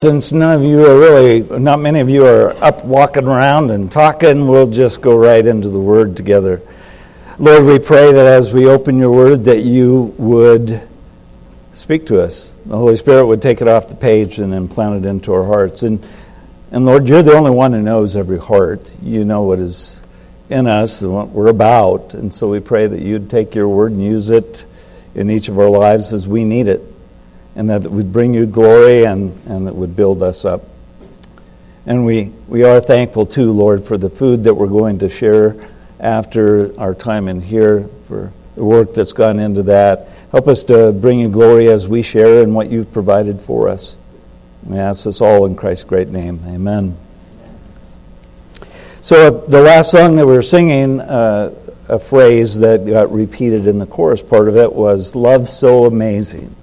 Since none of you are really, not many of you are up walking around and talking, we'll just go right into the Word together. Lord, we pray that as we open your Word, that you would speak to us. The Holy Spirit would take it off the page and implant it into our hearts. And, and Lord, you're the only one who knows every heart. You know what is in us and what we're about. And so we pray that you'd take your Word and use it in each of our lives as we need it and that it would bring you glory and, and it would build us up. And we, we are thankful too, Lord, for the food that we're going to share after our time in here, for the work that's gone into that. Help us to bring you glory as we share in what you've provided for us. We ask this all in Christ's great name. Amen. So, the last song that we were singing, uh, a phrase that got repeated in the chorus part of it was, Love So Amazing.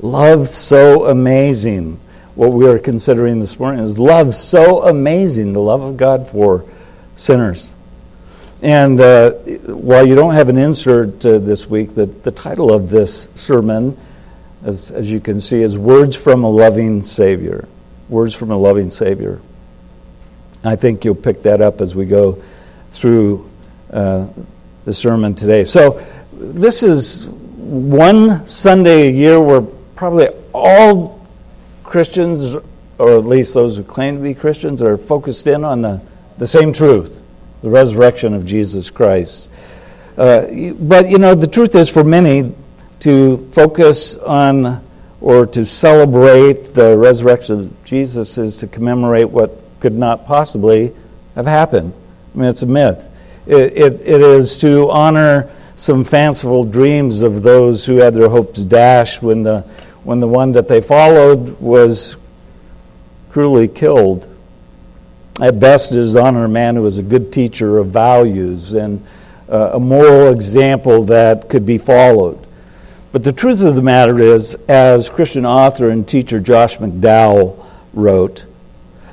Love so amazing. What we are considering this morning is love so amazing, the love of God for sinners. And uh, while you don't have an insert uh, this week, the, the title of this sermon, as, as you can see, is Words from a Loving Savior. Words from a Loving Savior. I think you'll pick that up as we go through uh, the sermon today. So, this is one Sunday a year where probably all Christians, or at least those who claim to be Christians, are focused in on the, the same truth the resurrection of Jesus Christ. Uh, but, you know, the truth is for many to focus on or to celebrate the resurrection of Jesus is to commemorate what could not possibly have happened. I mean, it's a myth. It, it, it is to honor some fanciful dreams of those who had their hopes dashed when the when the one that they followed was cruelly killed. At best, it is honor a man who was a good teacher of values and uh, a moral example that could be followed. But the truth of the matter is, as Christian author and teacher Josh McDowell wrote,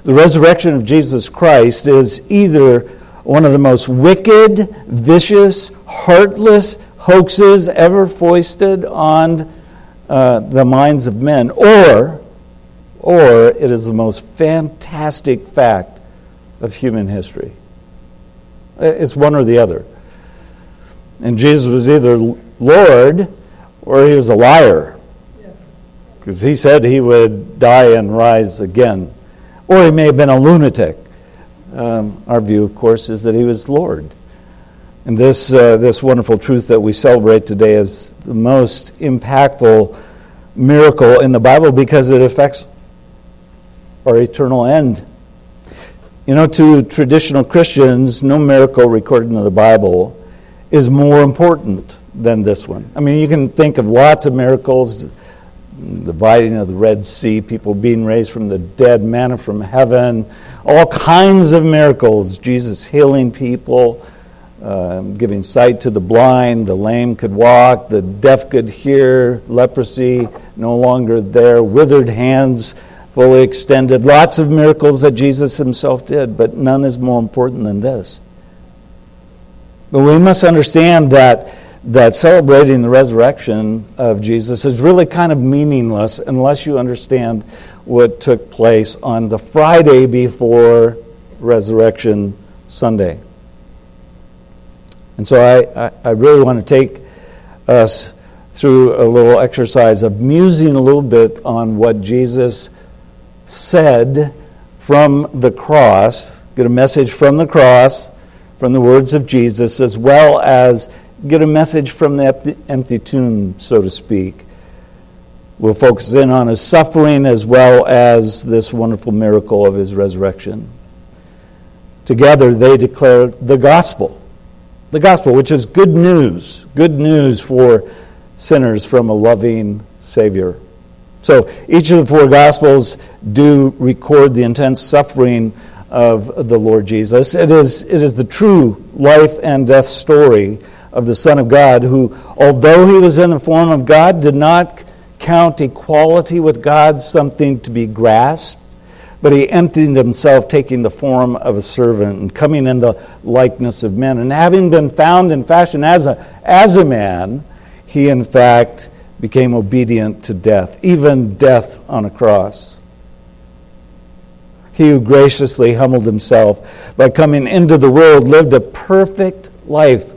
the resurrection of Jesus Christ is either one of the most wicked, vicious, heartless hoaxes ever foisted on uh, the minds of men, or, or it is the most fantastic fact of human history. It's one or the other. And Jesus was either Lord or he was a liar. Because he said he would die and rise again. Or he may have been a lunatic. Um, our view, of course, is that he was Lord. And this, uh, this wonderful truth that we celebrate today is the most impactful miracle in the Bible because it affects our eternal end. You know, to traditional Christians, no miracle recorded in the Bible is more important than this one. I mean, you can think of lots of miracles the dividing of the Red Sea, people being raised from the dead, manna from heaven, all kinds of miracles, Jesus healing people um, giving sight to the blind, the lame could walk, the deaf could hear, leprosy no longer there, withered hands fully extended. Lots of miracles that Jesus himself did, but none is more important than this. But we must understand that, that celebrating the resurrection of Jesus is really kind of meaningless unless you understand what took place on the Friday before Resurrection Sunday. And so I, I, I really want to take us through a little exercise of musing a little bit on what Jesus said from the cross, get a message from the cross, from the words of Jesus, as well as get a message from the empty tomb, so to speak. We'll focus in on his suffering as well as this wonderful miracle of his resurrection. Together, they declare the gospel the gospel, which is good news, good news for sinners from a loving Savior. So each of the four gospels do record the intense suffering of the Lord Jesus. It is, it is the true life and death story of the Son of God, who, although he was in the form of God, did not count equality with God something to be grasped but he emptied himself, taking the form of a servant and coming in the likeness of men. And having been found in fashion as a, as a man, he in fact became obedient to death, even death on a cross. He who graciously humbled himself by coming into the world lived a perfect life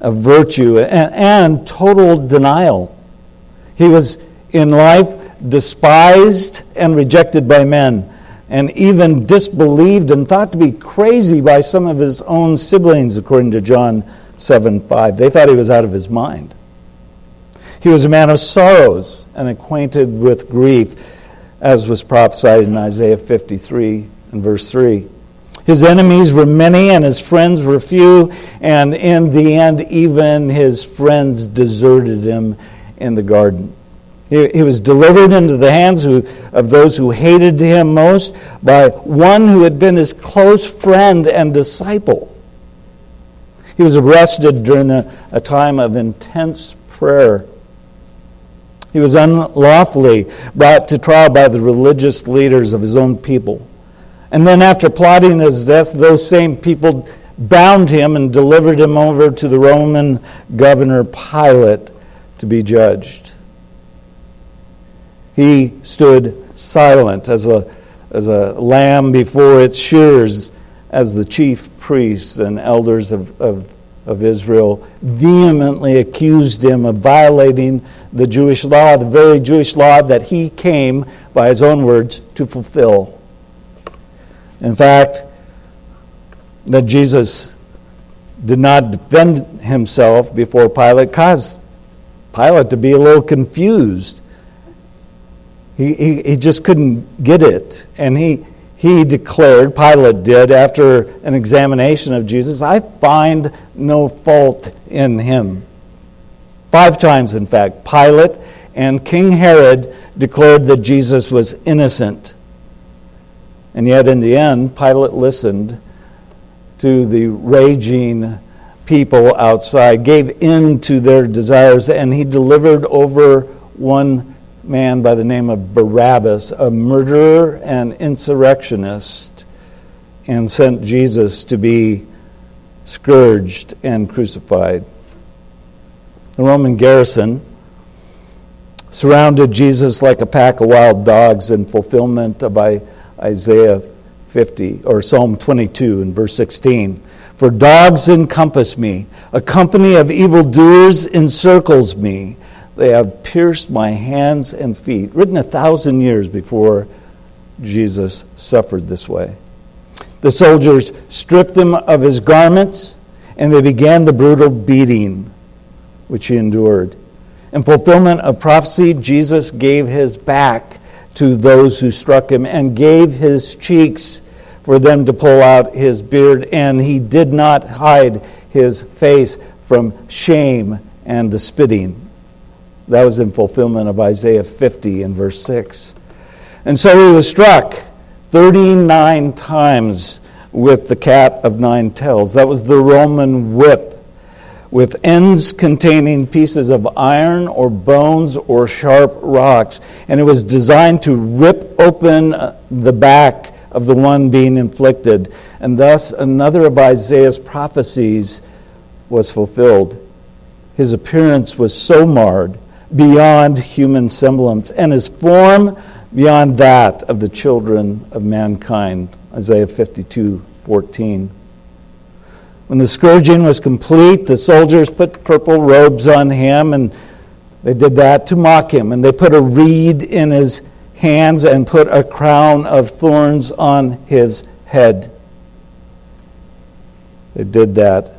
of virtue and, and total denial. He was in life despised and rejected by men, and even disbelieved and thought to be crazy by some of his own siblings, according to John 7 5. They thought he was out of his mind. He was a man of sorrows and acquainted with grief, as was prophesied in Isaiah 53 and verse 3. His enemies were many and his friends were few, and in the end, even his friends deserted him in the garden. He, was delivered into the hands of those who hated him most by one who had been his close friend and disciple. He was arrested during a time of intense prayer. He was unlawfully brought to trial by the religious leaders of his own people. And then, after plotting his death, those same people bound him and delivered him over to the Roman governor Pilate to be judged. He stood silent as a, as a lamb before its shears, as the chief priests and elders of, of, of Israel vehemently accused him of violating the Jewish law, the very Jewish law that he came, by his own words, to fulfill. In fact, that Jesus did not defend himself before Pilate caused Pilate to be a little confused he, he, just couldn't get it. And he, he declared, Pilate did, after an examination of Jesus, I find no fault in him. Five times, in fact, Pilate and King Herod declared that Jesus was innocent. And yet, in the end, Pilate listened to the raging people outside, gave in to their desires, and he delivered over one man by the name of Barabbas, a murderer and insurrectionist, and sent Jesus to be scourged and crucified. The Roman garrison surrounded Jesus like a pack of wild dogs in fulfillment of Isaiah 50 or Psalm 22 in verse 16. For dogs encompass me, a company of evildoers encircles me. They have pierced my hands and feet. Written a thousand years before Jesus suffered this way. The soldiers stripped him of his garments and they began the brutal beating which he endured. In fulfillment of prophecy, Jesus gave his back to those who struck him and gave his cheeks for them to pull out his beard, and he did not hide his face from shame and the spitting. That was in fulfillment of Isaiah 50 in verse 6. And so he was struck 39 times with the cat of nine tails. That was the Roman whip, with ends containing pieces of iron or bones or sharp rocks. And it was designed to rip open uh, the back of the one being inflicted. And thus, another of Isaiah's prophecies was fulfilled. His appearance was so marred beyond human semblance, and his form beyond that of the children of mankind. Isaiah 52 14. When the scourging was complete, the soldiers put purple robes on him, and they did that to mock him. And they put a reed in his hands and put a crown of thorns on his head. They did that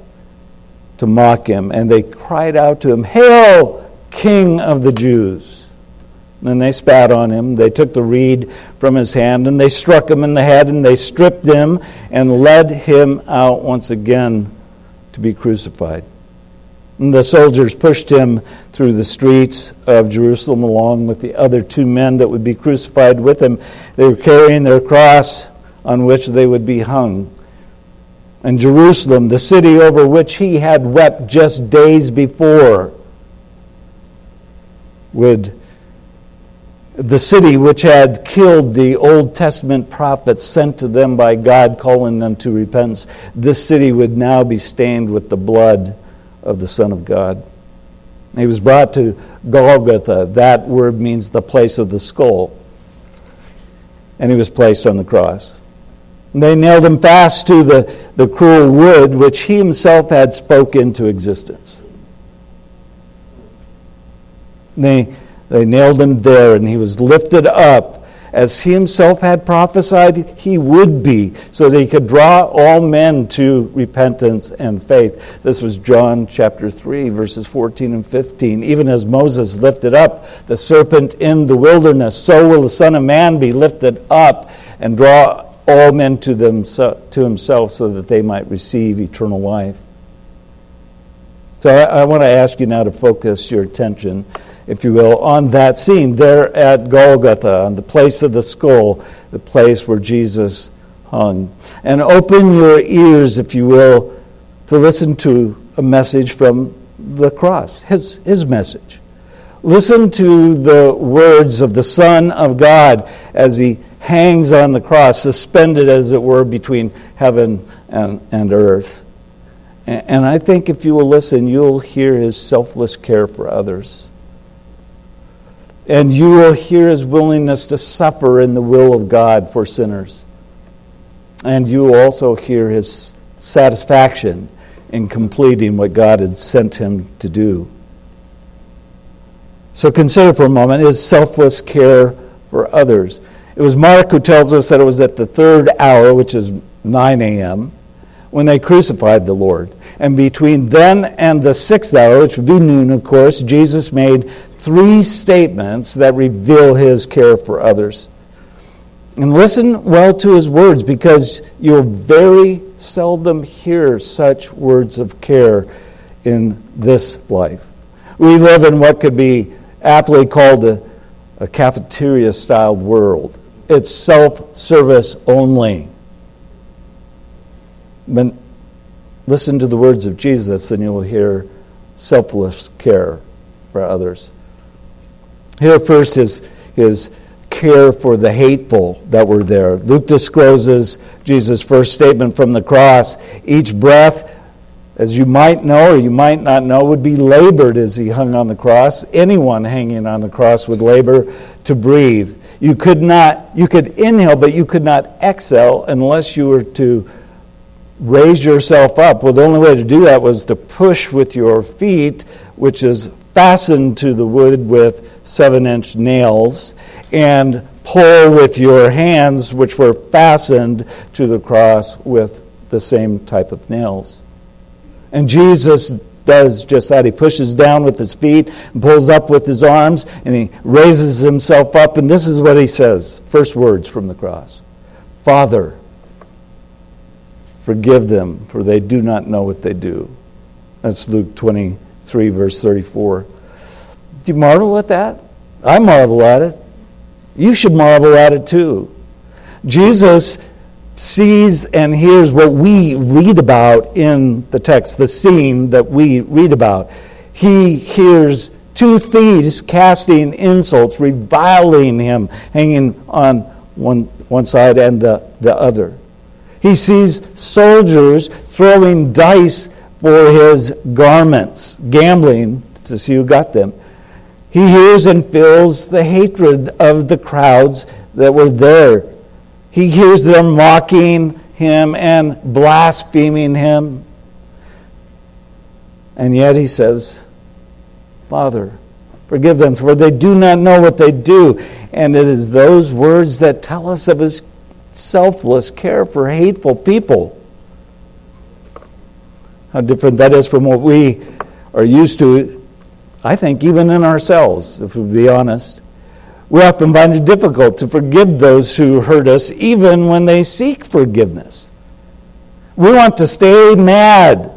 to mock him, and they cried out to him, Hail! King of the Jews. Then they spat on him. They took the reed from his hand and they struck him in the head and they stripped him and led him out once again to be crucified. And the soldiers pushed him through the streets of Jerusalem along with the other two men that would be crucified with him. They were carrying their cross on which they would be hung. And Jerusalem, the city over which he had wept just days before, would the city which had killed the Old Testament prophets sent to them by God, calling them to repentance, this city would now be stained with the blood of the Son of God. He was brought to Golgotha. That word means the place of the skull. and he was placed on the cross. They nailed him fast to the, the cruel wood which he himself had spoke into existence. They, they nailed him there, and he was lifted up as he himself had prophesied he would be, so that he could draw all men to repentance and faith. This was John chapter 3, verses 14 and 15. Even as Moses lifted up the serpent in the wilderness, so will the Son of Man be lifted up and draw all men to, them, to himself so that they might receive eternal life. So I, I want to ask you now to focus your attention if you will, on that scene there at Golgotha, on the place of the skull, the place where Jesus hung. And open your ears, if you will, to listen to a message from the cross, his, his message. Listen to the words of the Son of God as he hangs on the cross, suspended, as it were, between heaven and, and earth. And, and I think if you will listen, you'll hear his selfless care for others and you will hear his willingness to suffer in the will of God for sinners. And you will also hear his satisfaction in completing what God had sent him to do. So consider for a moment his selfless care for others. It was Mark who tells us that it was at the third hour, which is 9 a.m., when they crucified the Lord. And between then and the sixth hour, which would be noon, of course, Jesus made three statements that reveal his care for others. And listen well to his words because you'll very seldom hear such words of care in this life. We live in what could be aptly called a, a cafeteria style world. It's self service only. But listen to the words of Jesus, and you will hear selfless care for others. Here, first, is his care for the hateful that were there. Luke discloses Jesus' first statement from the cross. Each breath, as you might know or you might not know, would be labored as he hung on the cross. Anyone hanging on the cross would labor to breathe. You could not, you could inhale, but you could not exhale unless you were to raise yourself up. Well, the only way to do that was to push with your feet, which is fastened to the wood with seven inch nails, and pull with your hands, which were fastened to the cross with the same type of nails. And Jesus does just that. He pushes down with his feet, and pulls up with his arms, and he raises himself up. And this is what he says first words from the cross Father, forgive them, for they do not know what they do. That's Luke 20 3, verse 34. Do you marvel at that? I marvel at it. You should marvel at it too. Jesus sees and hears what we read about in the text, the scene that we read about. He hears two thieves casting insults, reviling him, hanging on one, one side and the, the other. He sees soldiers throwing dice for his garments, gambling to see who got them. He hears and feels the hatred of the crowds that were there. He hears them mocking him and blaspheming him. And yet he says, Father, forgive them, for they do not know what they do. And it is those words that tell us of his selfless care for hateful people how different that is from what we are used to, I think, even in ourselves, if we be honest. We often find it difficult to forgive those who hurt us, even when they seek forgiveness. We want to stay mad,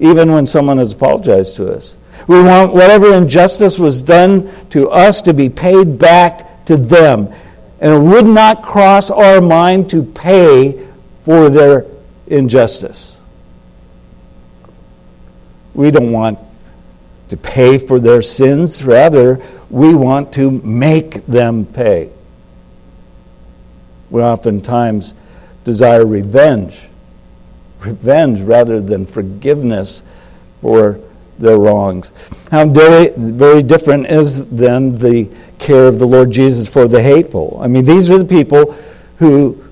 even when someone has apologized to us. We want whatever injustice was done to us to be paid back to them. And it would not cross our mind to pay for their injustice. We don't want to pay for their sins, rather, we want to make them pay. We oftentimes desire revenge, revenge rather than forgiveness for their wrongs. How very, very different is then the care of the Lord Jesus for the hateful. I mean, these are the people who,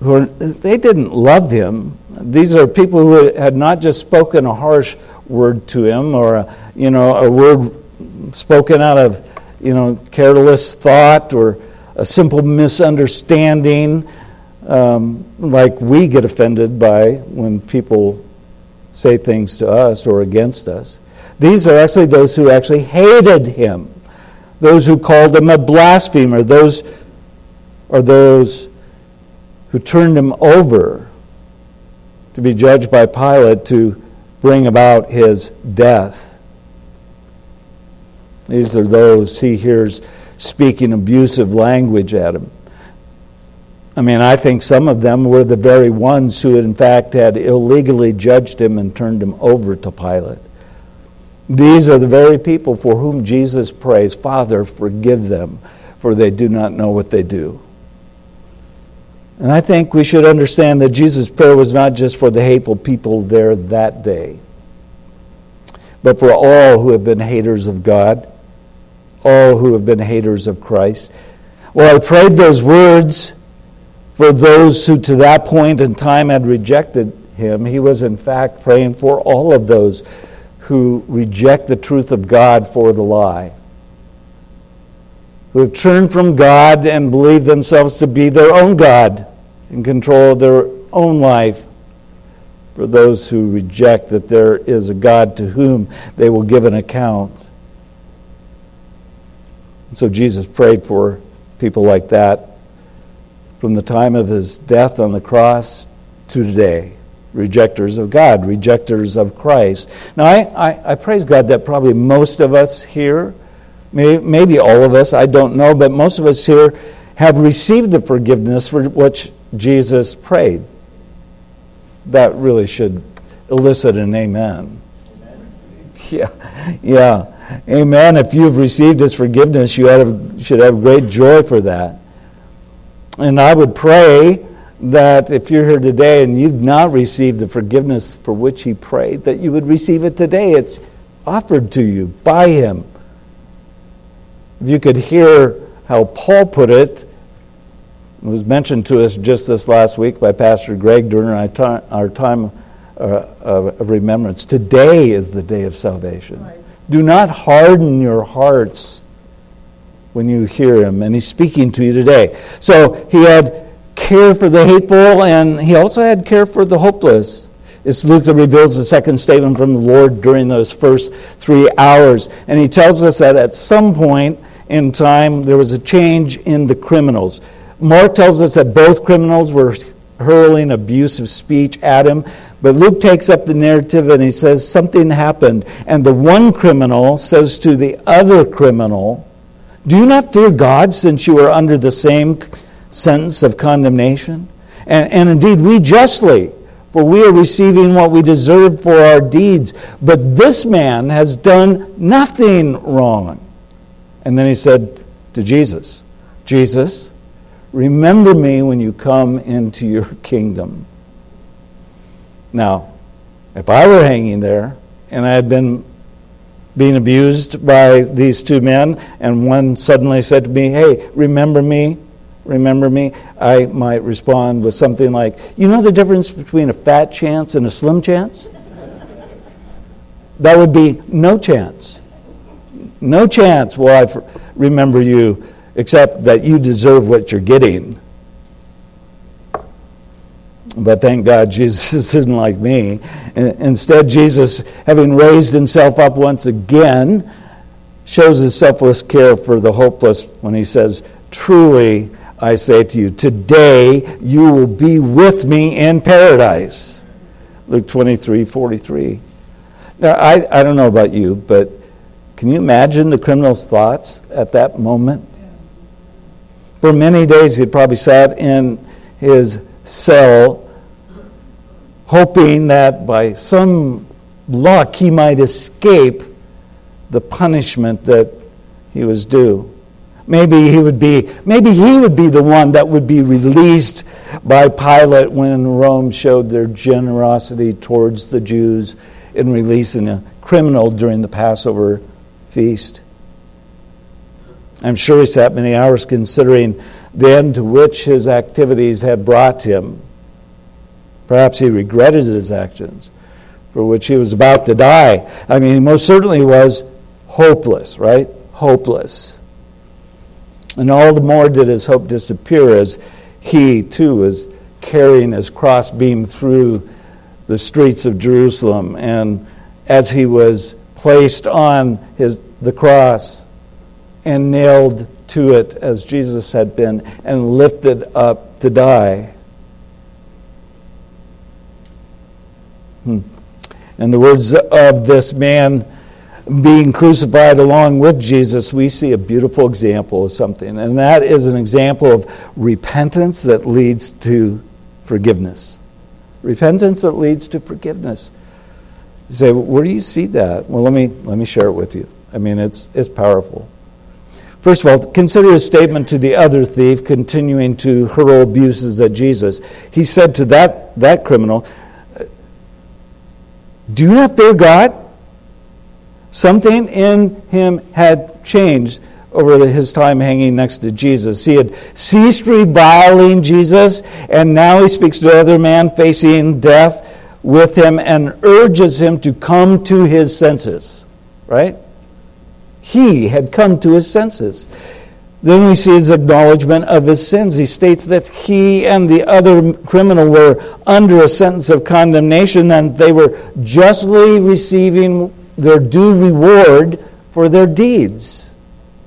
who are, they didn't love him. These are people who had not just spoken a harsh word to him or, a, you know, a word spoken out of, you know, careless thought or a simple misunderstanding, um, like we get offended by when people say things to us or against us. These are actually those who actually hated him, those who called him a blasphemer, those are those who turned him over to be judged by Pilate to bring about his death. These are those he hears speaking abusive language at him. I mean, I think some of them were the very ones who, in fact, had illegally judged him and turned him over to Pilate. These are the very people for whom Jesus prays, Father, forgive them, for they do not know what they do. And I think we should understand that Jesus' prayer was not just for the hateful people there that day, but for all who have been haters of God, all who have been haters of Christ. Well, I prayed those words for those who to that point in time had rejected him. He was, in fact, praying for all of those who reject the truth of God for the lie, who have turned from God and believe themselves to be their own God in control of their own life. For those who reject that there is a God to whom they will give an account. And so Jesus prayed for people like that from the time of his death on the cross to today. Rejectors of God, rejectors of Christ. Now, I, I, I praise God that probably most of us here, maybe, maybe all of us, I don't know, but most of us here have received the forgiveness for which Jesus prayed. That really should elicit an amen. amen. Yeah, yeah. Amen. If you've received his forgiveness, you have, should have great joy for that. And I would pray that if you're here today and you've not received the forgiveness for which he prayed, that you would receive it today. It's offered to you by him. If you could hear how Paul put it, it was mentioned to us just this last week by Pastor Greg during our time uh, of remembrance. Today is the day of salvation. Right. Do not harden your hearts when you hear him. And he's speaking to you today. So he had care for the hateful, and he also had care for the hopeless. It's Luke that reveals the second statement from the Lord during those first three hours. And he tells us that at some point in time there was a change in the criminals. Mark tells us that both criminals were hurling abusive speech at him. But Luke takes up the narrative and he says something happened. And the one criminal says to the other criminal, do you not fear God since you are under the same sentence of condemnation? And, and indeed, we justly, for we are receiving what we deserve for our deeds. But this man has done nothing wrong. And then he said to Jesus, Jesus, remember me when you come into your kingdom. Now, if I were hanging there and I had been being abused by these two men, and one suddenly said to me, Hey, remember me? Remember me? I might respond with something like, You know the difference between a fat chance and a slim chance? That would be no chance. No chance will I remember you except that you deserve what you're getting. But thank God Jesus isn't like me. Instead, Jesus, having raised himself up once again, shows his selfless care for the hopeless when he says, Truly, I say to you, today you will be with me in paradise. Luke 23 43. Now, I, I don't know about you, but can you imagine the criminal's thoughts at that moment? For many days, he probably sat in his cell hoping that by some luck he might escape the punishment that he was due. Maybe he would be maybe he would be the one that would be released by Pilate when Rome showed their generosity towards the Jews in releasing a criminal during the Passover feast. I'm sure he sat many hours considering the end to which his activities had brought him. Perhaps he regretted his actions for which he was about to die. I mean, he most certainly was hopeless, right? Hopeless. And all the more did his hope disappear as he, too, was carrying his crossbeam through the streets of Jerusalem. And as he was placed on his, the cross, and nailed to it as Jesus had been and lifted up to die. Hmm. And the words of this man being crucified along with Jesus, we see a beautiful example of something. And that is an example of repentance that leads to forgiveness. Repentance that leads to forgiveness. You say, where do you see that? Well, let me, let me share it with you. I mean, it's, it's powerful. First of all, consider his statement to the other thief, continuing to hurl abuses at Jesus. He said to that, that criminal, Do you not fear God? Something in him had changed over his time hanging next to Jesus. He had ceased reviling Jesus, and now he speaks to another man facing death with him and urges him to come to his senses. Right? He had come to his senses. Then we see his acknowledgement of his sins. He states that he and the other criminal were under a sentence of condemnation and they were justly receiving their due reward for their deeds.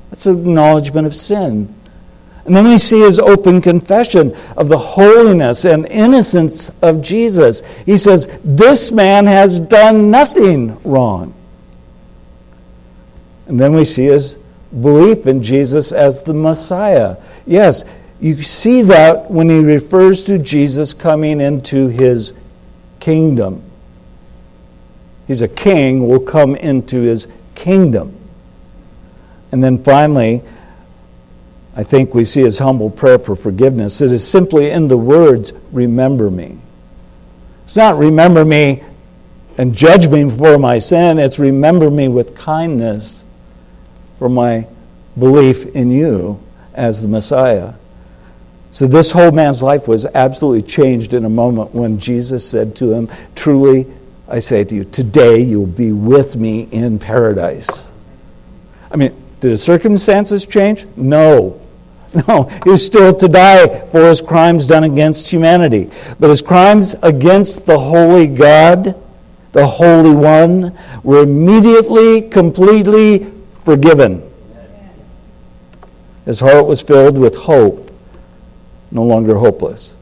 That's an acknowledgement of sin. And then we see his open confession of the holiness and innocence of Jesus. He says, This man has done nothing wrong. And then we see his belief in Jesus as the Messiah. Yes, you see that when he refers to Jesus coming into his kingdom. He's a king, will come into his kingdom. And then finally, I think we see his humble prayer for forgiveness. It is simply in the words, Remember me. It's not remember me and judge me for my sin, it's remember me with kindness for my belief in you as the Messiah. So, this whole man's life was absolutely changed in a moment when Jesus said to him, Truly, I say to you, today you'll be with me in paradise. I mean, did his circumstances change? No. No, he was still to die for his crimes done against humanity. But his crimes against the holy God, the Holy One, were immediately, completely forgiven. His heart was filled with hope, no longer hopeless.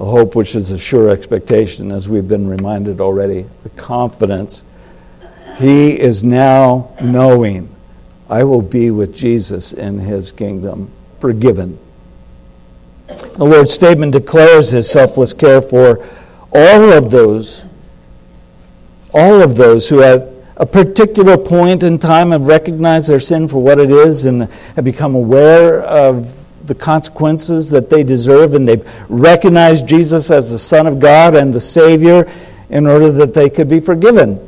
A hope which is a sure expectation, as we've been reminded already, the confidence. He is now knowing, I will be with Jesus in his kingdom, forgiven. The Lord's statement declares his selfless care for all of those all of those who at a particular point in time have recognized their sin for what it is and have become aware of the consequences that they deserve, and they've recognized Jesus as the Son of God and the Savior in order that they could be forgiven.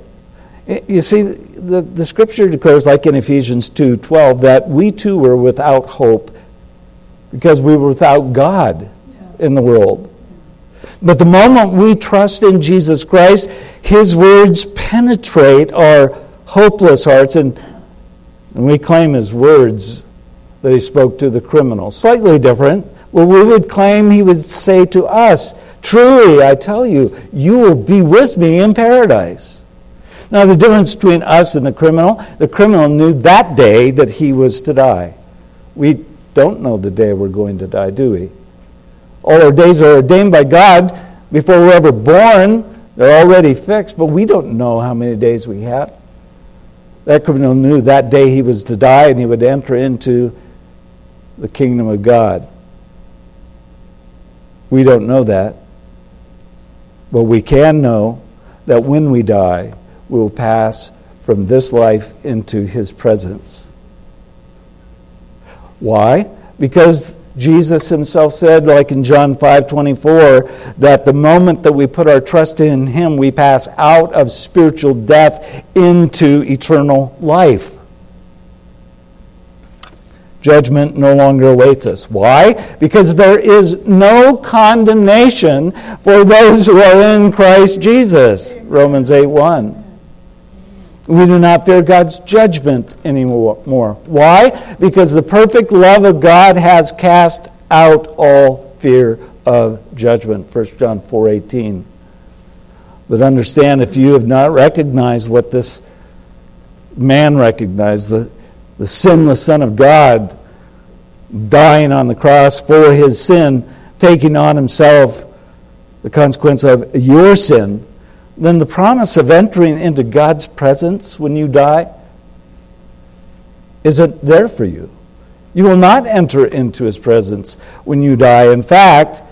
You see, the, the scripture declares, like in Ephesians 2 12, that we too were without hope because we were without God in the world. But the moment we trust in Jesus Christ, His words penetrate our hopeless hearts, and, and we claim His words that He spoke to the criminal. Slightly different. Well, we would claim He would say to us, Truly, I tell you, you will be with me in paradise. Now, the difference between us and the criminal, the criminal knew that day that he was to die. We don't know the day we're going to die, do we? All our days are ordained by God before we're ever born. They're already fixed, but we don't know how many days we have. That criminal knew that day he was to die and he would enter into the kingdom of God. We don't know that. But we can know that when we die, we will pass from this life into his presence. Why? Because Jesus himself said, like in John 5 24, that the moment that we put our trust in him, we pass out of spiritual death into eternal life. Judgment no longer awaits us. Why? Because there is no condemnation for those who are in Christ Jesus. Romans 8 1. We do not fear God's judgment anymore. Why? Because the perfect love of God has cast out all fear of judgment. 1 John 4:18. But understand if you have not recognized what this man recognized, the, the sinless Son of God dying on the cross for his sin, taking on himself the consequence of your sin, then the promise of entering into God's presence when you die isn't there for you. You will not enter into his presence when you die. In fact,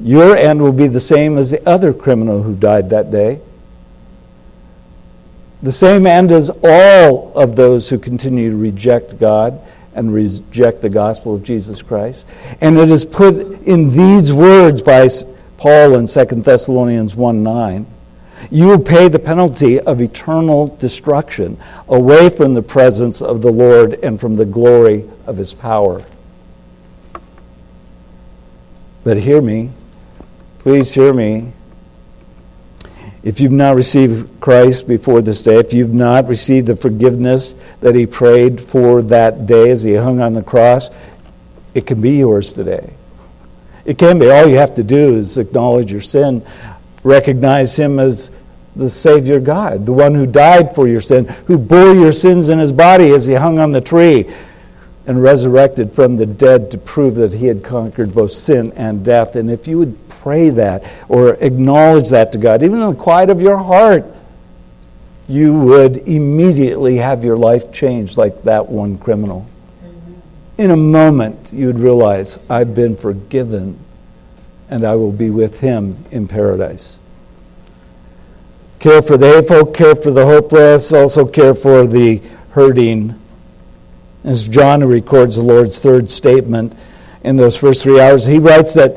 your end will be the same as the other criminal who died that day. The same end as all of those who continue to reject God and reject the gospel of Jesus Christ. And it is put in these words by Paul in 2 Thessalonians 1 9. You will pay the penalty of eternal destruction away from the presence of the Lord and from the glory of his power. But hear me, please hear me. If you've not received Christ before this day, if you've not received the forgiveness that he prayed for that day as he hung on the cross, it can be yours today. It can be. All you have to do is acknowledge your sin, recognize Him as the Savior God, the one who died for your sin, who bore your sins in His body as He hung on the tree and resurrected from the dead to prove that He had conquered both sin and death. And if you would pray that or acknowledge that to God, even in the quiet of your heart, you would immediately have your life changed like that one criminal mm-hmm. in a moment you would realize I've been forgiven and I will be with him in paradise. Care for the hateful, care for the hopeless, also care for the hurting. As John records the Lord's third statement in those first three hours, he writes that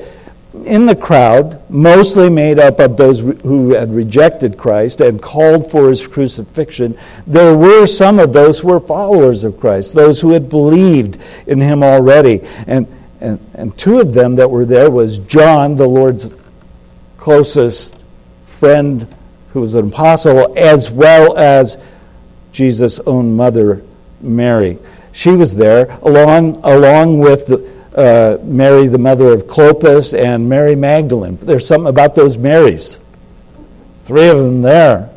in the crowd, mostly made up of those who had rejected Christ and called for his crucifixion, there were some of those who were followers of Christ, those who had believed in him already. And, and, and two of them that were there was John, the Lord's closest friend, who was an apostle, as well as Jesus' own mother, Mary. She was there, along, along with the uh, Mary, the mother of Clopas, and Mary Magdalene. There's something about those Marys. Three of them there.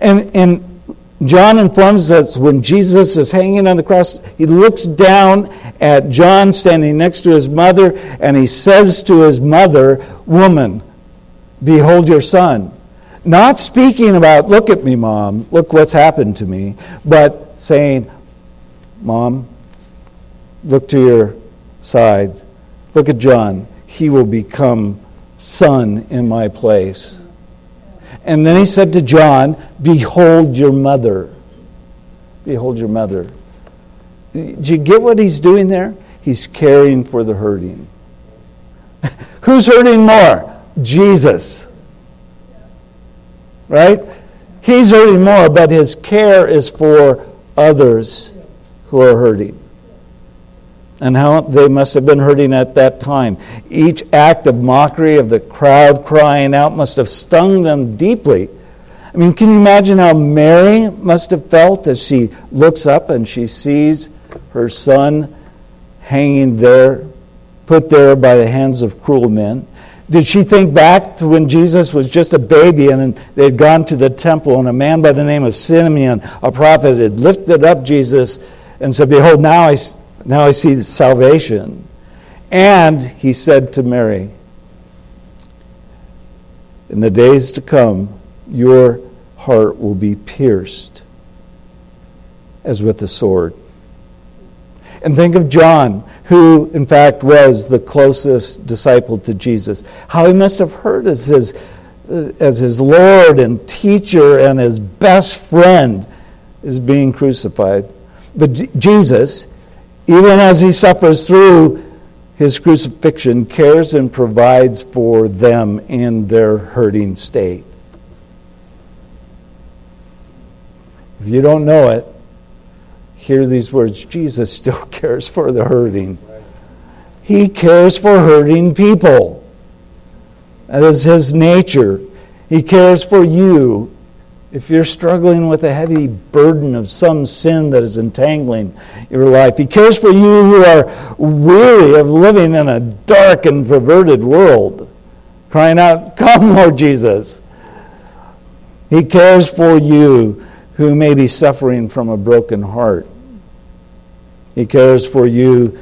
And, and John informs us when Jesus is hanging on the cross, he looks down at John standing next to his mother, and he says to his mother, Woman, behold your son. Not speaking about, look at me, mom, look what's happened to me, but saying, Mom, look to your side. Look at John. He will become son in my place. And then he said to John, Behold your mother. Behold your mother. Do you get what he's doing there? He's caring for the hurting. Who's hurting more? Jesus. Right? He's hurting more, but his care is for others who are hurting and how they must have been hurting at that time. Each act of mockery of the crowd crying out must have stung them deeply. I mean, can you imagine how Mary must have felt as she looks up and she sees her son hanging there, put there by the hands of cruel men? Did she think back to when Jesus was just a baby and they had gone to the temple and a man by the name of Simeon, a prophet, had lifted up Jesus and said, Behold, now I now I see salvation. And he said to Mary, In the days to come, your heart will be pierced as with a sword. And think of John, who in fact was the closest disciple to Jesus. How he must have heard as his, as his Lord and teacher and his best friend is being crucified. But Jesus, even as he suffers through his crucifixion, cares and provides for them in their hurting state. If you don't know it, hear these words Jesus still cares for the hurting. He cares for hurting people. That is his nature. He cares for you. If you're struggling with a heavy burden of some sin that is entangling your life, He cares for you who are weary of living in a dark and perverted world, crying out, Come, Lord Jesus. He cares for you who may be suffering from a broken heart. He cares for you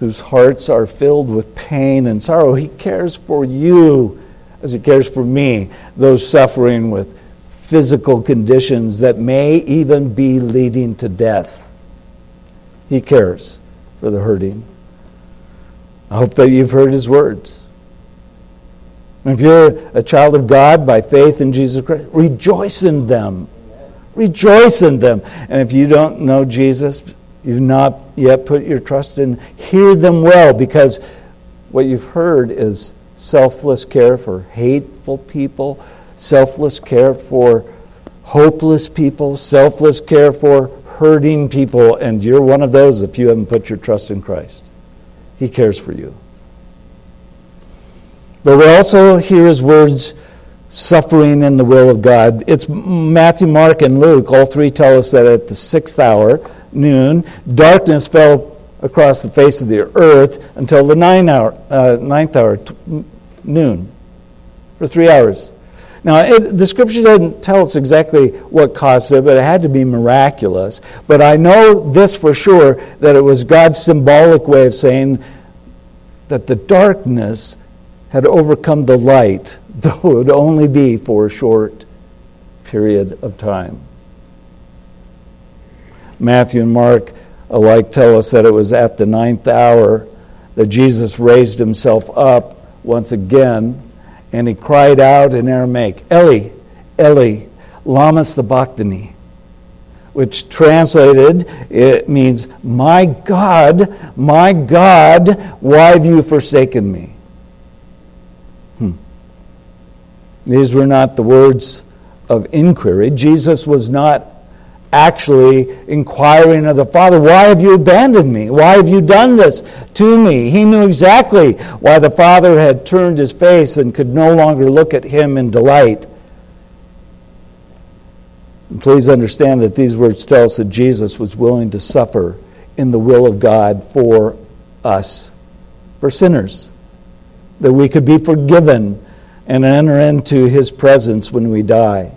whose hearts are filled with pain and sorrow. He cares for you as He cares for me, those suffering with physical conditions that may even be leading to death. He cares for the hurting. I hope that you've heard His words. If you're a child of God by faith in Jesus Christ, rejoice in them. Rejoice in them. And if you don't know Jesus, you've not yet put your trust in, hear them well because what you've heard is selfless care for hateful people, selfless care for hopeless people, selfless care for hurting people, and you're one of those if you haven't put your trust in Christ. He cares for you. But we also hear his words suffering in the will of God. It's Matthew, Mark, and Luke. All three tell us that at the sixth hour, noon, darkness fell across the face of the earth until the nine hour, uh, ninth hour, t- noon, for three hours. Now, it, the scripture doesn't tell us exactly what caused it, but it had to be miraculous. But I know this for sure that it was God's symbolic way of saying that the darkness had overcome the light though it would only be for a short period of time. Matthew and Mark alike tell us that it was at the ninth hour that Jesus raised himself up once again and he cried out in Aramaic, Eli, Eli, lama sabachthani, which translated it means, My God, my God, why have you forsaken me? Hmm. These were not the words of inquiry. Jesus was not actually inquiring of the Father, Why have you abandoned me? Why have you done this to me? He knew exactly why the Father had turned his face and could no longer look at him in delight. And please understand that these words tell us that Jesus was willing to suffer in the will of God for us, for sinners, that we could be forgiven and enter into his presence when we die.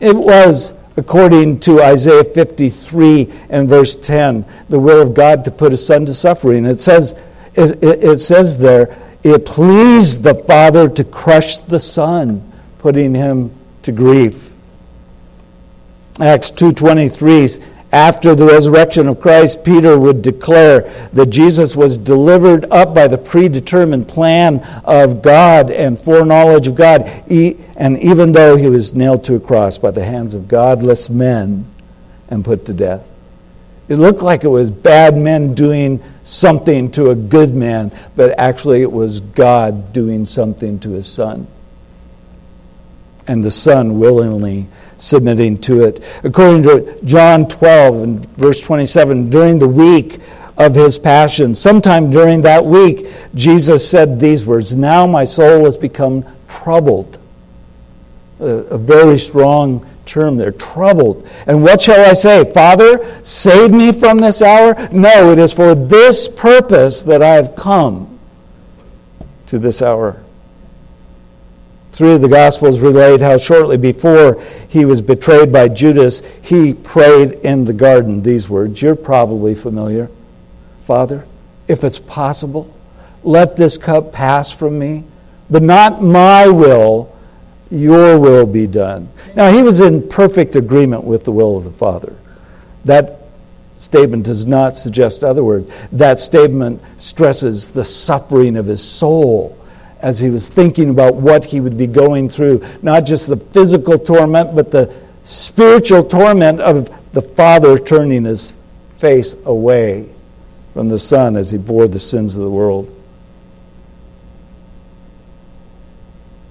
It was, according to Isaiah 53 and verse 10, the will of God to put his son to suffering. It says, it says there, it pleased the Father to crush the Son, putting him to grief. Acts 2.23 after the resurrection of Christ, Peter would declare that Jesus was delivered up by the predetermined plan of God and foreknowledge of God. And even though he was nailed to a cross by the hands of godless men and put to death, it looked like it was bad men doing something to a good man, but actually it was God doing something to his son. And the son willingly submitting to it. According to John 12 and verse 27, during the week of his passion, sometime during that week, Jesus said these words Now my soul has become troubled. A, a very strong term there, troubled. And what shall I say? Father, save me from this hour? No, it is for this purpose that I have come to this hour through the Gospels relate how shortly before he was betrayed by Judas, he prayed in the garden these words. You're probably familiar. Father, if it's possible, let this cup pass from me, but not my will, your will be done. Now, he was in perfect agreement with the will of the Father. That statement does not suggest other words. That statement stresses the suffering of his soul as he was thinking about what he would be going through, not just the physical torment, but the spiritual torment of the Father turning his face away from the Son as he bore the sins of the world.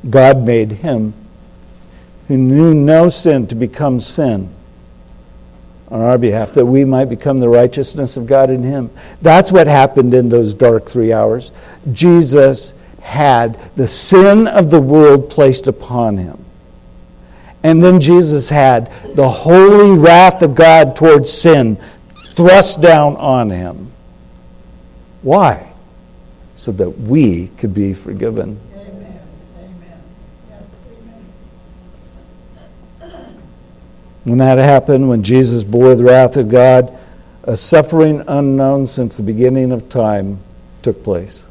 God made him who knew no sin to become sin on our behalf, that we might become the righteousness of God in him. That's what happened in those dark three hours. Jesus had the sin of the world placed upon him. And then Jesus had the holy wrath of God towards sin thrust down on him. Why? So that we could be forgiven. Amen. Amen. When that happened, when Jesus bore the wrath of God, a suffering unknown since the beginning of time took place.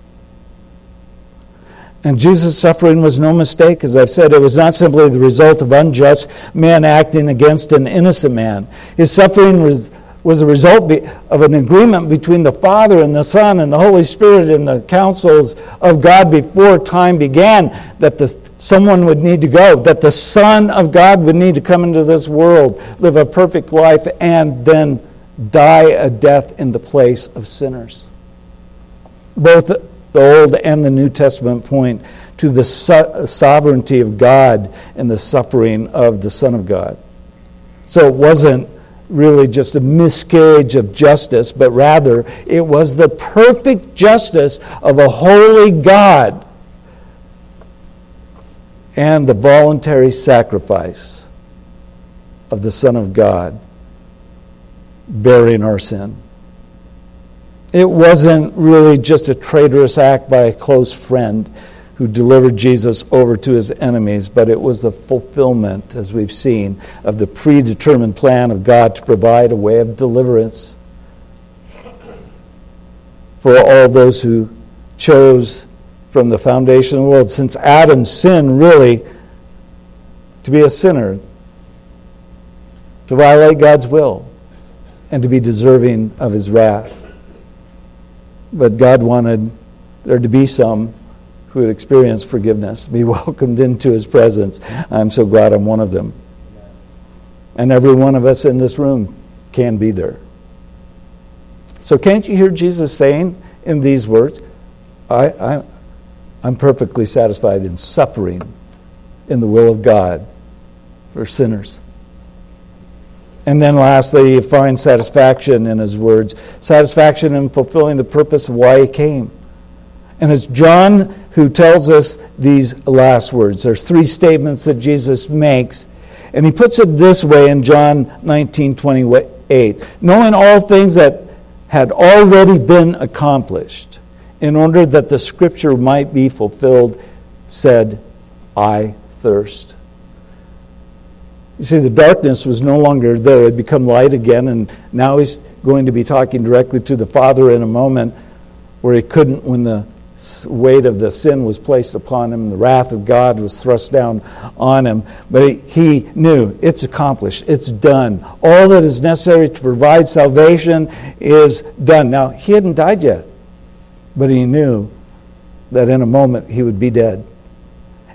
And Jesus' suffering was no mistake. As I've said, it was not simply the result of unjust men acting against an innocent man. His suffering was, was a result of an agreement between the Father and the Son and the Holy Spirit and the counsels of God before time began that the, someone would need to go, that the Son of God would need to come into this world, live a perfect life, and then die a death in the place of sinners. Both the Old and the New Testament point to the so- sovereignty of God and the suffering of the Son of God. So it wasn't really just a miscarriage of justice, but rather it was the perfect justice of a holy God and the voluntary sacrifice of the Son of God bearing our sin. It wasn't really just a traitorous act by a close friend who delivered Jesus over to his enemies, but it was the fulfillment, as we've seen, of the predetermined plan of God to provide a way of deliverance for all those who chose from the foundation of the world. Since Adam's sin, really, to be a sinner, to violate God's will, and to be deserving of his wrath. But God wanted there to be some who would experience forgiveness, be welcomed into his presence. I'm so glad I'm one of them. And every one of us in this room can be there. So, can't you hear Jesus saying in these words, I, I, I'm perfectly satisfied in suffering in the will of God for sinners? And then lastly, he finds satisfaction in his words, satisfaction in fulfilling the purpose of why he came. And it's John who tells us these last words. There's three statements that Jesus makes, and he puts it this way in John 19 28. Knowing all things that had already been accomplished, in order that the scripture might be fulfilled, said, I thirst. You see, the darkness was no longer there. It had become light again, and now he's going to be talking directly to the Father in a moment where he couldn't when the weight of the sin was placed upon him, the wrath of God was thrust down on him. But he knew it's accomplished, it's done. All that is necessary to provide salvation is done. Now, he hadn't died yet, but he knew that in a moment he would be dead.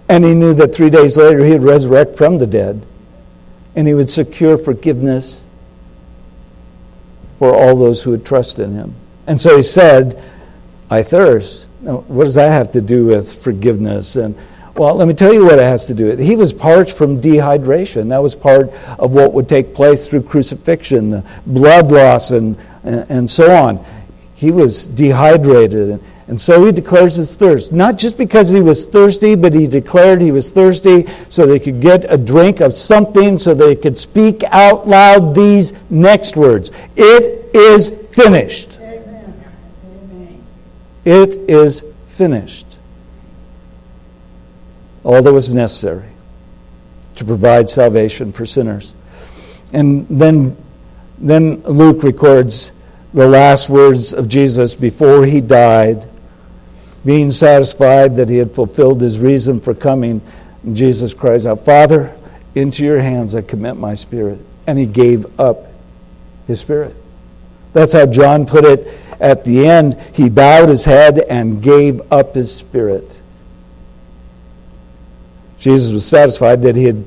And he knew that three days later he would resurrect from the dead and he would secure forgiveness for all those who would trust in him. And so he said, I thirst. Now, what does that have to do with forgiveness? And well, let me tell you what it has to do with. He was parched from dehydration. That was part of what would take place through crucifixion, blood loss, and, and, and so on. He was dehydrated. And, and so he declares his thirst. Not just because he was thirsty, but he declared he was thirsty so they could get a drink of something, so they could speak out loud these next words It is finished. Amen. It is finished. All that was necessary to provide salvation for sinners. And then, then Luke records the last words of Jesus before he died being satisfied that he had fulfilled his reason for coming, Jesus cries out, Father, into your hands I commit my spirit. And he gave up his spirit. That's how John put it at the end. He bowed his head and gave up his spirit. Jesus was satisfied that he had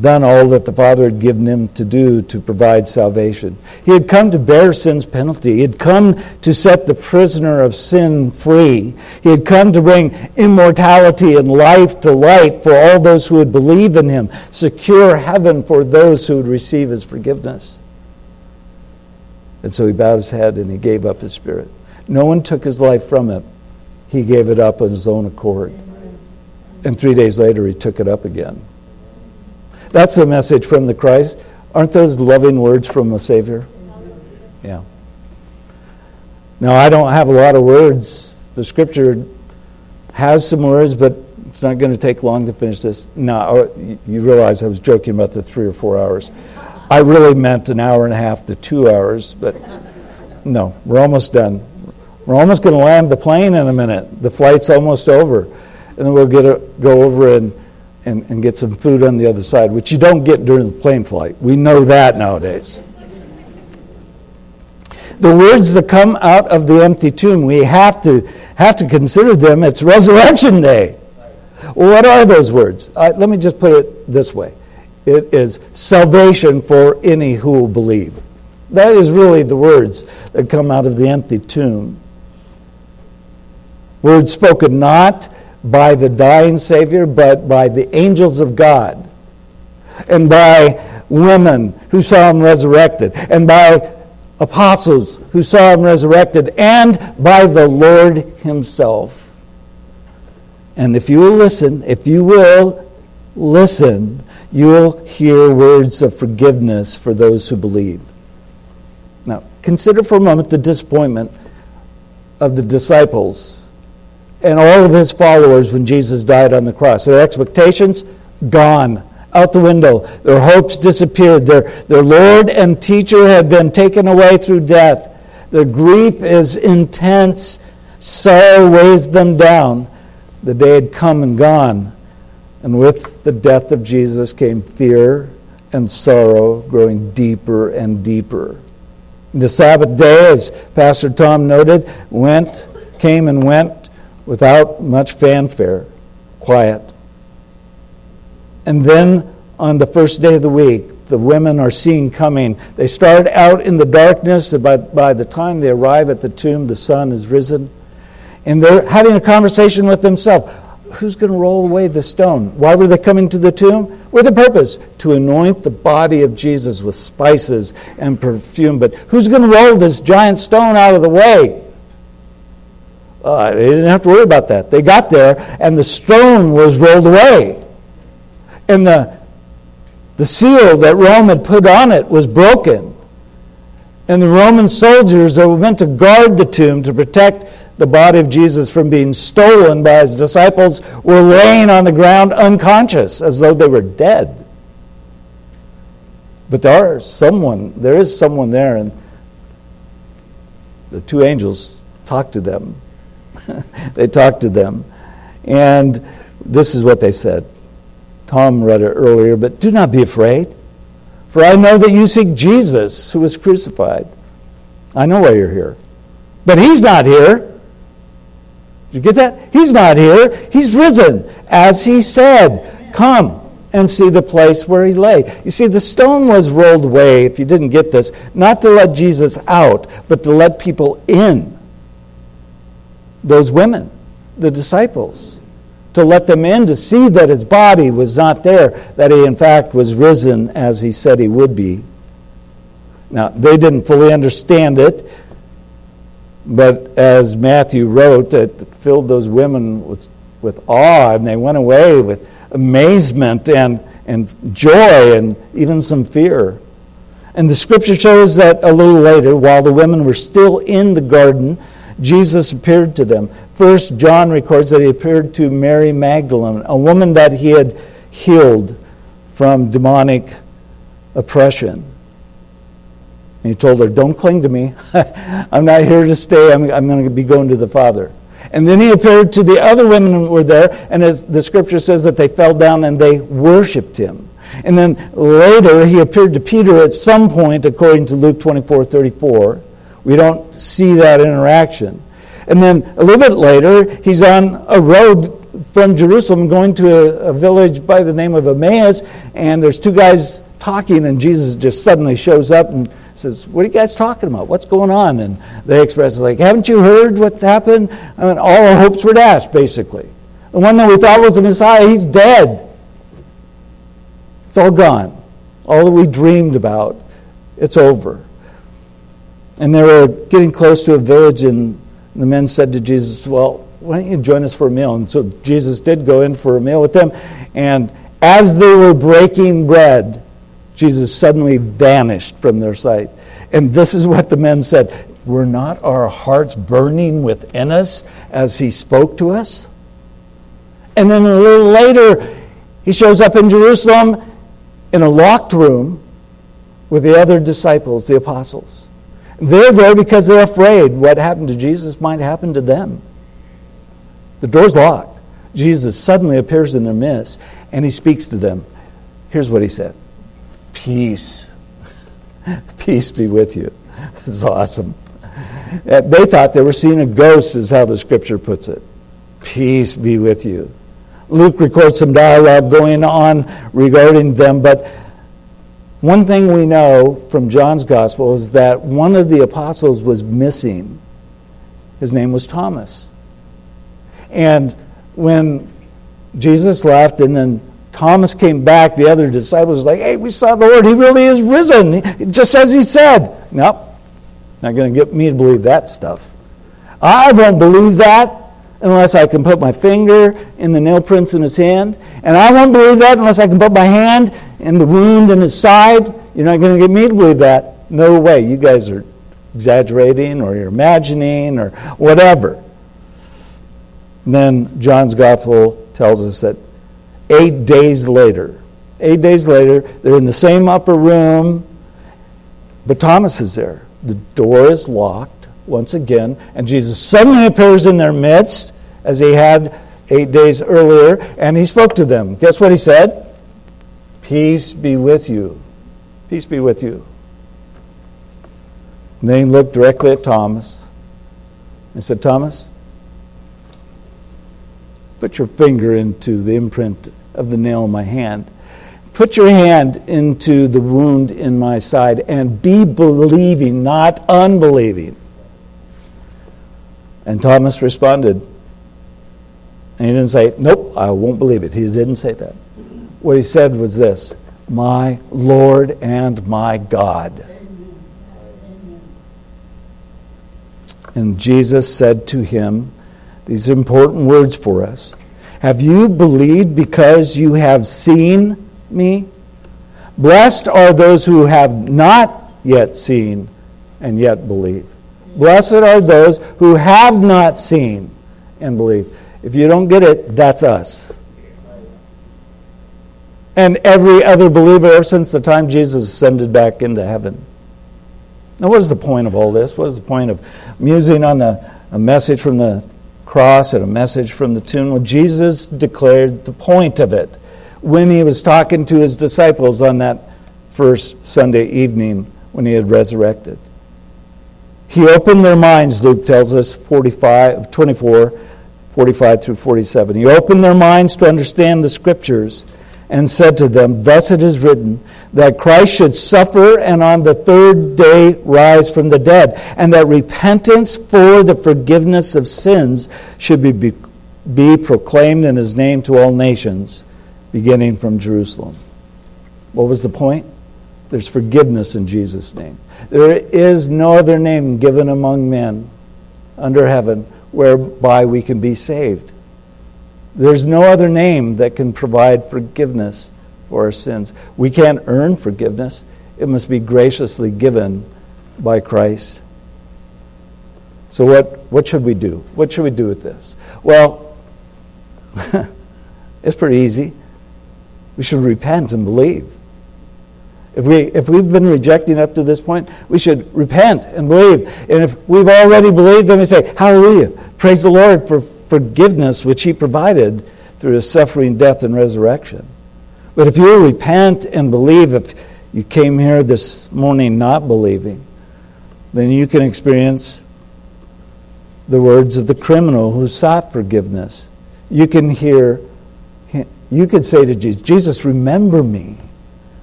done all that the Father had given him to do to provide salvation. He had come to bear sin's penalty. He had come to set the prisoner of sin free. He had come to bring immortality and life to light for all those who would believe in him, secure heaven for those who would receive his forgiveness. And so he bowed his head and he gave up his spirit. No one took his life from him. He gave it up on his own accord. And three days later, he took it up again. That's the message from the Christ. Aren't those loving words from a Savior? Yeah. Now, I don't have a lot of words. The scripture has some words, but it's not going to take long to finish this. No, oh, you realize I was joking about the three or four hours. I really meant an hour and a half to two hours, but no, we're almost done. We're almost going to land the plane in a minute. The flight's almost over. And then we'll get a, go over and and, and get some food on the other side, which you don't get during the plane flight. We know that nowadays. The words that come out of the empty tomb, we have to, have to consider them. It's resurrection day. What are those words? Let me just put it this way it is salvation for any who will believe. That is really the words that come out of the empty tomb. Words spoken not by the dying Savior, but by the angels of God, and by women who saw him resurrected, and by apostles who saw him resurrected, and by the Lord himself. And if you will listen, if you will listen, you will hear words of forgiveness for those who believe. Now, consider for a moment the disappointment of the disciples and all of his followers when Jesus died on the cross. Their expectations, gone, out the window. Their hopes disappeared. Their, their Lord and teacher had been taken away through death. Their grief is intense. Sorrow weighs them down. The day had come and gone. And with the death of Jesus came fear and sorrow growing deeper and deeper. The Sabbath day, as Pastor Tom noted, went, came and went without much fanfare, quiet. And then on the first day of the week, the women are seen coming. They start out in the darkness, but by the time they arrive at the tomb, the sun has risen. And they're having a conversation with themselves. Who's going to roll away the stone? Why were they coming to the tomb? With a purpose to anoint the body of Jesus with spices and perfume. But who's going to roll this giant stone out of the way? Uh, they didn't have to worry about that. They got there, and the stone was rolled away. And the, the seal that Rome had put on it was broken. And the Roman soldiers that were meant to guard the tomb to protect the body of Jesus from being stolen by his disciples were laying on the ground unconscious as though they were dead. But there are someone, there is someone there, and the two angels talked to them they talked to them. And this is what they said. Tom read it earlier, but do not be afraid, for I know that you seek Jesus who was crucified. I know why you're here. But he's not here. Did you get that? He's not here. He's risen, as he said. Come and see the place where he lay. You see, the stone was rolled away, if you didn't get this, not to let Jesus out, but to let people in those women, the disciples, to let them in to see that his body was not there, that he in fact was risen as he said he would be. Now, they didn't fully understand it, but as Matthew wrote, it filled those women with, with awe, and they went away with amazement and, and joy and even some fear. And the scripture shows that a little later, while the women were still in the garden, Jesus appeared to them. First, John records that he appeared to Mary Magdalene, a woman that he had healed from demonic oppression. And he told her, Don't cling to me. I'm not here to stay. I'm, I'm going to be going to the Father. And then he appeared to the other women who were there, and as the scripture says that they fell down and they worshiped him. And then later he appeared to Peter at some point, according to Luke 24 34. We don't see that interaction. And then a little bit later, he's on a road from Jerusalem going to a, a village by the name of Emmaus, and there's two guys talking, and Jesus just suddenly shows up and says, What are you guys talking about? What's going on? And they express, like, Haven't you heard what happened? I mean, all our hopes were dashed, basically. The one that we thought was the Messiah, he's dead. It's all gone. All that we dreamed about, it's over. And they were getting close to a village, and the men said to Jesus, Well, why don't you join us for a meal? And so Jesus did go in for a meal with them. And as they were breaking bread, Jesus suddenly vanished from their sight. And this is what the men said Were not our hearts burning within us as he spoke to us? And then a little later, he shows up in Jerusalem in a locked room with the other disciples, the apostles. They're there because they're afraid what happened to Jesus might happen to them. The door's locked. Jesus suddenly appears in their midst and he speaks to them. Here's what he said Peace. Peace be with you. It's awesome. Uh, they thought they were seeing a ghost, is how the scripture puts it. Peace be with you. Luke records some dialogue going on regarding them, but one thing we know from John's gospel is that one of the apostles was missing. His name was Thomas. And when Jesus left and then Thomas came back, the other disciples were like, hey, we saw the Lord. He really is risen, just as he said. Nope, not going to get me to believe that stuff. I won't believe that unless I can put my finger in the nail prints in his hand. And I won't believe that unless I can put my hand in the wound in his side. You're not going to get me to believe that. No way. You guys are exaggerating or you're imagining or whatever. And then John's gospel tells us that eight days later, eight days later, they're in the same upper room, but Thomas is there. The door is locked once again, and Jesus suddenly appears in their midst as he had eight days earlier, and he spoke to them. Guess what he said? Peace be with you. Peace be with you. And then he looked directly at Thomas and said, Thomas, put your finger into the imprint of the nail in my hand. Put your hand into the wound in my side and be believing, not unbelieving. And Thomas responded. And he didn't say, Nope, I won't believe it. He didn't say that. What he said was this My Lord and my God. And Jesus said to him these important words for us Have you believed because you have seen me? Blessed are those who have not yet seen and yet believe. Blessed are those who have not seen and believe. If you don't get it, that's us. And every other believer ever since the time Jesus ascended back into heaven. Now, what is the point of all this? What is the point of musing on the, a message from the cross and a message from the tomb? Well, Jesus declared the point of it when he was talking to his disciples on that first Sunday evening when he had resurrected. He opened their minds, Luke tells us, 45, 24, 45 through 47. He opened their minds to understand the scriptures and said to them, Thus it is written, that Christ should suffer and on the third day rise from the dead, and that repentance for the forgiveness of sins should be, be, be proclaimed in his name to all nations, beginning from Jerusalem. What was the point? There's forgiveness in Jesus' name. There is no other name given among men under heaven whereby we can be saved. There's no other name that can provide forgiveness for our sins. We can't earn forgiveness, it must be graciously given by Christ. So, what, what should we do? What should we do with this? Well, it's pretty easy. We should repent and believe. If, we, if we've been rejecting up to this point, we should repent and believe. And if we've already believed, then we say, Hallelujah. Praise the Lord for forgiveness which He provided through His suffering, death, and resurrection. But if you repent and believe, if you came here this morning not believing, then you can experience the words of the criminal who sought forgiveness. you can hear, you could say to Jesus, Jesus, remember me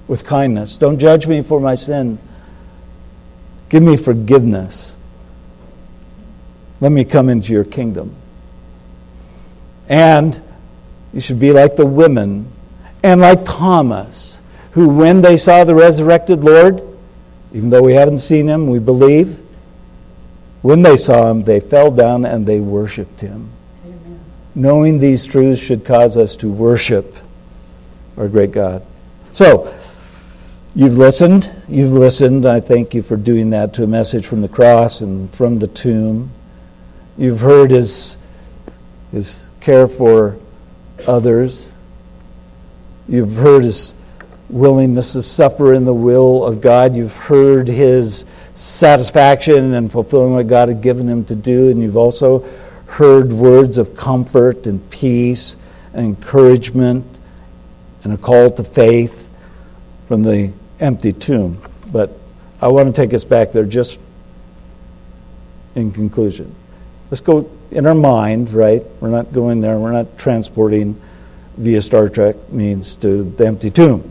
with kindness. Don't judge me for my sin. Give me forgiveness. Let me come into your kingdom. And you should be like the women and like Thomas, who, when they saw the resurrected Lord, even though we haven't seen him, we believe, when they saw him, they fell down and they worshiped him. Amen. Knowing these truths should cause us to worship our great God. So, you've listened. You've listened. I thank you for doing that to a message from the cross and from the tomb. You've heard his, his care for others. You've heard his willingness to suffer in the will of God. You've heard his satisfaction and fulfilling what God had given him to do. And you've also heard words of comfort and peace and encouragement and a call to faith from the empty tomb. But I want to take us back there just in conclusion. Let's go in our mind, right? We're not going there, we're not transporting via Star Trek means to the empty tomb.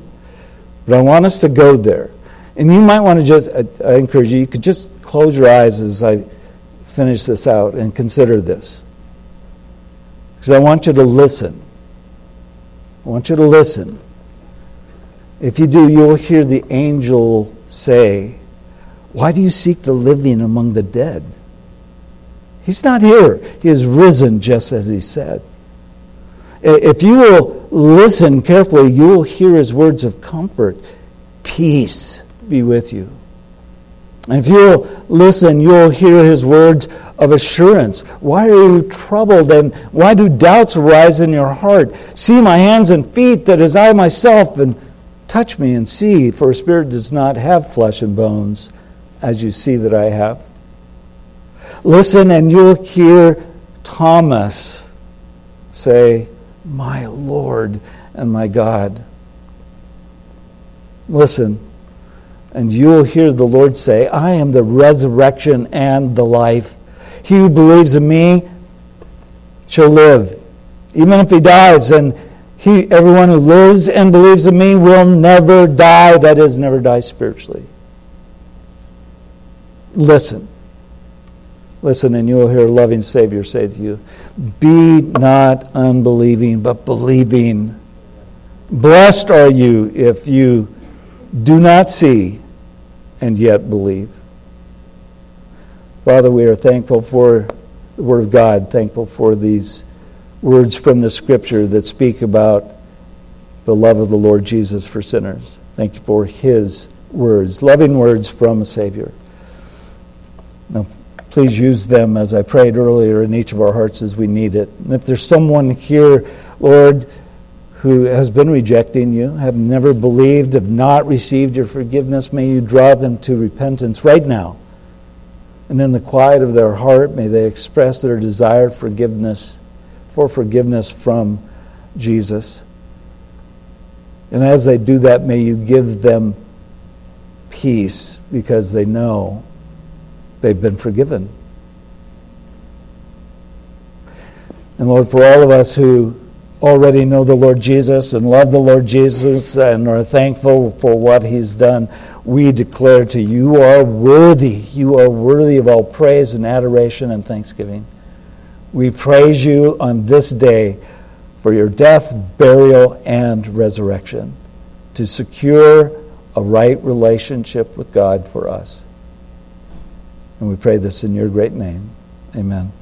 But I want us to go there. And you might want to just, I, encourage you, you could just close your eyes as I finish this out and consider this. Because I want you to listen. I want you to listen. If you do, you'll hear the angel say, Why do you seek the living among the dead? He's not here. He is risen just as he said. If you will listen carefully, you will hear his words of comfort. Peace be with you. And if you'll listen, you'll hear his words of assurance. Why are you troubled and why do doubts arise in your heart? See my hands and feet, that is I myself, and touch me and see, for a spirit does not have flesh and bones, as you see that I have. Listen, and you'll hear Thomas say, My Lord and my God. Listen, and you'll hear the Lord say, I am the resurrection and the life. He who believes in me shall live, even if he dies. And he, everyone who lives and believes in me will never die. That is, never die spiritually. Listen. Listen, and you will hear a loving Savior say to you, Be not unbelieving, but believing. Blessed are you if you do not see and yet believe. Father, we are thankful for the Word of God, thankful for these words from the Scripture that speak about the love of the Lord Jesus for sinners. Thank you for His words, loving words from a Savior. Now, please use them as I prayed earlier in each of our hearts as we need it. And if there's someone here, Lord, who has been rejecting you, have never believed, have not received your forgiveness, may you draw them to repentance right now. And in the quiet of their heart, may they express their desire forgiveness for forgiveness from Jesus. And as they do that, may you give them peace because they know they've been forgiven. And Lord, for all of us who already know the Lord Jesus and love the Lord Jesus and are thankful for what he's done, we declare to you, you are worthy. You are worthy of all praise and adoration and thanksgiving. We praise you on this day for your death, burial, and resurrection to secure a right relationship with God for us. And we pray this in your great name. Amen.